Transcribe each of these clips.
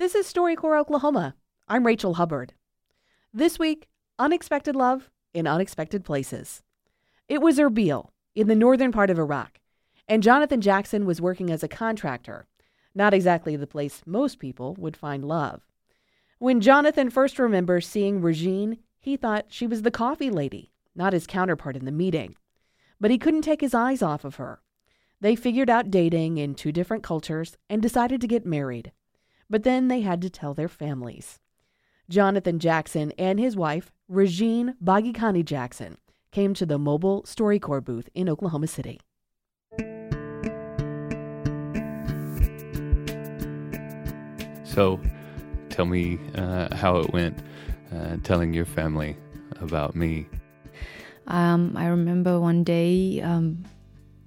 This is StoryCorps Oklahoma. I'm Rachel Hubbard. This week, unexpected love in unexpected places. It was Erbil in the northern part of Iraq, and Jonathan Jackson was working as a contractor, not exactly the place most people would find love. When Jonathan first remembers seeing Regine, he thought she was the coffee lady, not his counterpart in the meeting. But he couldn't take his eyes off of her. They figured out dating in two different cultures and decided to get married. But then they had to tell their families. Jonathan Jackson and his wife, Regine Bagikani Jackson, came to the mobile StoryCorps booth in Oklahoma City. So, tell me uh, how it went uh, telling your family about me. Um, I remember one day um,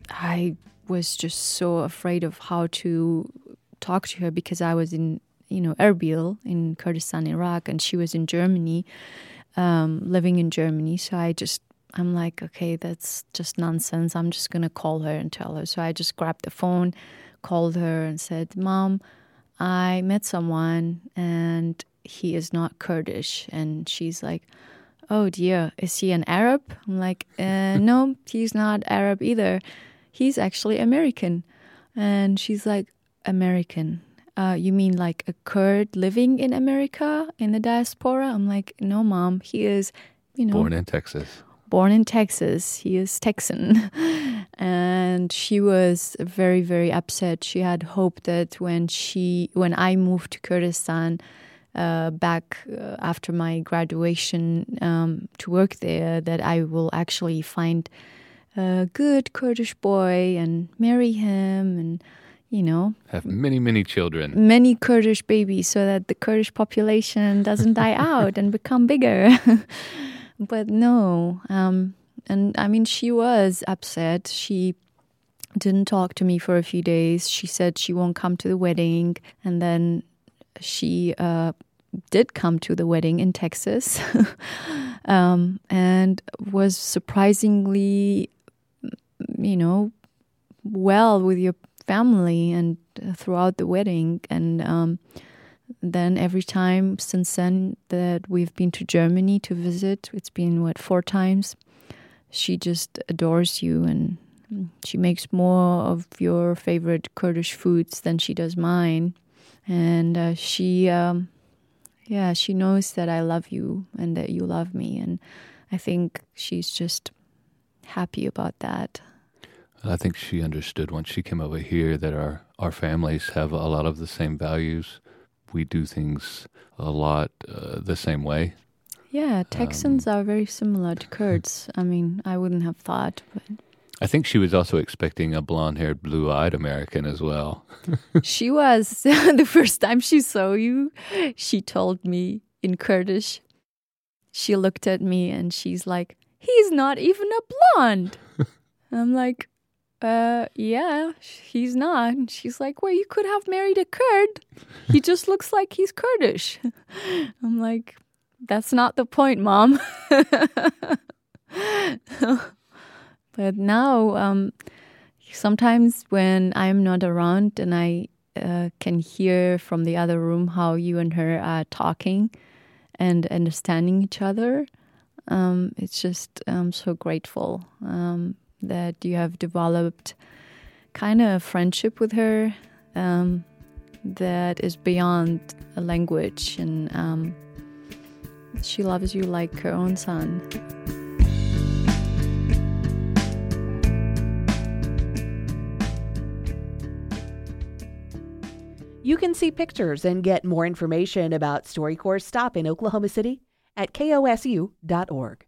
I was just so afraid of how to talk to her because I was in, you know, Erbil in Kurdistan, Iraq, and she was in Germany, um, living in Germany. So I just, I'm like, okay, that's just nonsense. I'm just gonna call her and tell her. So I just grabbed the phone, called her, and said, "Mom, I met someone, and he is not Kurdish." And she's like. Oh dear, is he an Arab? I'm like, uh, no, he's not Arab either he's actually American. And she's like, American. Uh, you mean like a Kurd living in America in the diaspora? I'm like, no, mom. He is, you know, Born in Texas. born in Texas. He is Texan. and she was very, very upset. She had hoped that when she, when I moved to Kurdistan, uh, back uh, after my graduation um, to work there, that I will actually find a good Kurdish boy and marry him and, you know, Have many, many children. many Kurdish babies so that the Kurdish population doesn't die out and become bigger. but no. Um, and I mean, she was upset. She didn't talk to me for a few days. She said she won't come to the wedding. And then she uh, did come to the wedding in Texas um, and was surprisingly, you know, well with your family and uh, throughout the wedding. And um, then every time since then that we've been to Germany to visit, it's been what, four times, she just adores you and she makes more of your favorite Kurdish foods than she does mine. And uh, she, um, yeah, she knows that I love you and that you love me. And I think she's just happy about that. I think she understood once she came over here that our, our families have a lot of the same values. We do things a lot uh, the same way. Yeah, Texans are very similar to Kurds. I mean, I wouldn't have thought, but I think she was also expecting a blonde haired, blue eyed American as well. she was the first time she saw you. She told me in Kurdish. She looked at me and she's like, "He's not even a blonde." I'm like, "Uh, yeah, he's not." And she's like, "Well, you could have married a Kurd. He just looks like he's Kurdish." I'm like, "That's not the point, mom." but now, um, sometimes when I'm not around and I uh, can hear from the other room how you and her are talking and understanding each other, um, it's just I'm so grateful um, that you have developed kind of a friendship with her um, that is beyond a language, and um, she loves you like her own son. You can see pictures and get more information about StoryCorps Stop in Oklahoma City at kosu.org.